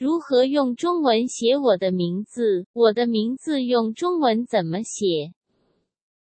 如何用中文写我的名字我的名字用中文怎么写？